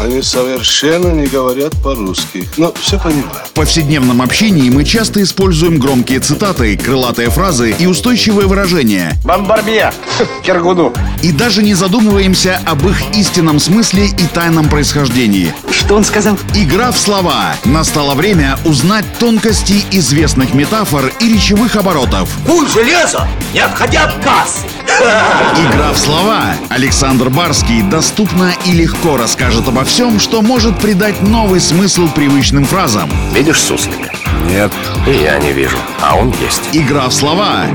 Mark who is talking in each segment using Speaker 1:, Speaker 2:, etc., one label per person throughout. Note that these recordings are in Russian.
Speaker 1: Они совершенно не говорят по-русски. Но все понимаю.
Speaker 2: В повседневном общении мы часто используем громкие цитаты, крылатые фразы и устойчивые выражения.
Speaker 3: Бомбарбье! Киргуду!
Speaker 2: И даже не задумываемся об их истинном смысле и тайном происхождении.
Speaker 4: Что он сказал?
Speaker 2: Игра в слова. Настало время узнать тонкости известных метафор и речевых оборотов.
Speaker 5: Куль железо, не отходя от кассы.
Speaker 2: Игра в слова. Александр Барский доступно и легко расскажет обо всем, что может придать новый смысл привычным фразам.
Speaker 3: Видишь суслика? Нет. И я не вижу. А он есть.
Speaker 2: Игра в слова.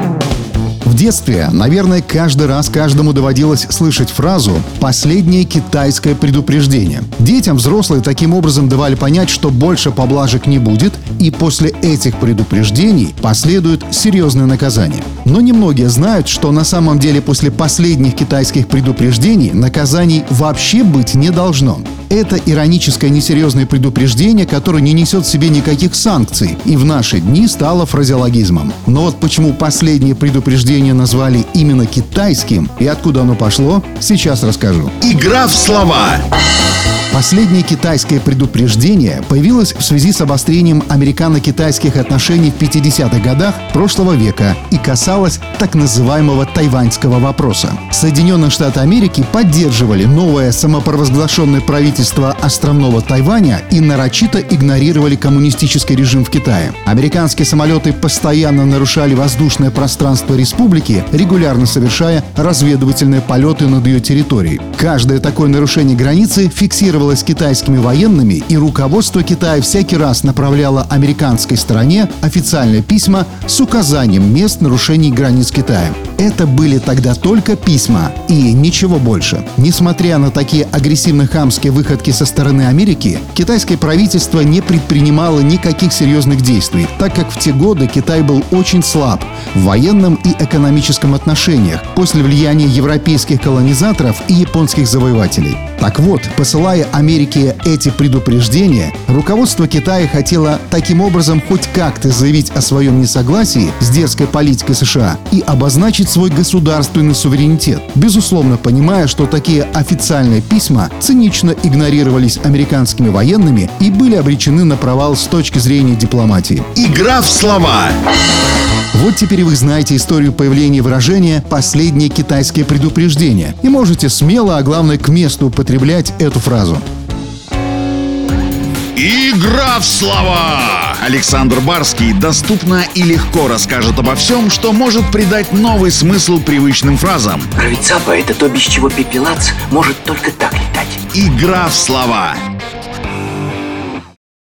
Speaker 6: В детстве, наверное, каждый раз каждому доводилось слышать фразу «последнее китайское предупреждение». Детям взрослые таким образом давали понять, что больше поблажек не будет, и после этих предупреждений последует серьезное наказание. Но немногие знают, что на самом деле после последних китайских предупреждений наказаний вообще быть не должно. Это ироническое несерьезное предупреждение, которое не несет в себе никаких санкций и в наши дни стало фразеологизмом. Но вот почему последнее предупреждение назвали именно китайским и откуда оно пошло, сейчас расскажу.
Speaker 2: Игра в слова.
Speaker 6: Последнее китайское предупреждение появилось в связи с обострением американо-китайских отношений в 50-х годах прошлого века и касалось так называемого тайваньского вопроса. Соединенные Штаты Америки поддерживали новое самопровозглашенное правительство островного Тайваня и нарочито игнорировали коммунистический режим в Китае. Американские самолеты постоянно нарушали воздушное пространство республики, регулярно совершая разведывательные полеты над ее территорией. Каждое такое нарушение границы фиксировалось китайскими военными, и руководство Китая всякий раз направляло американской стороне официальные письма с указанием мест нарушений границ Китая. Это были тогда только письма и ничего больше. Несмотря на такие агрессивно-хамские выходки со стороны Америки, китайское правительство не предпринимало никаких серьезных действий, так как в те годы Китай был очень слаб в военном и экономическом отношениях после влияния европейских колонизаторов и японских завоевателей. Так вот, посылая Америке эти предупреждения, руководство Китая хотело таким образом хоть как-то заявить о своем несогласии с дерзкой политикой США и обозначить свой государственный суверенитет, безусловно понимая, что такие официальные письма цинично игнорировались американскими военными и были обречены на провал с точки зрения дипломатии.
Speaker 2: Игра в слова.
Speaker 6: Вот теперь вы знаете историю появления выражения «последнее китайское предупреждение» и можете смело, а главное к месту употреблять эту фразу.
Speaker 2: Игра в слова! Александр Барский доступно и легко расскажет обо всем, что может придать новый смысл привычным фразам.
Speaker 4: Рыцапа — это то, без чего пепелац может только так летать.
Speaker 2: Игра в слова.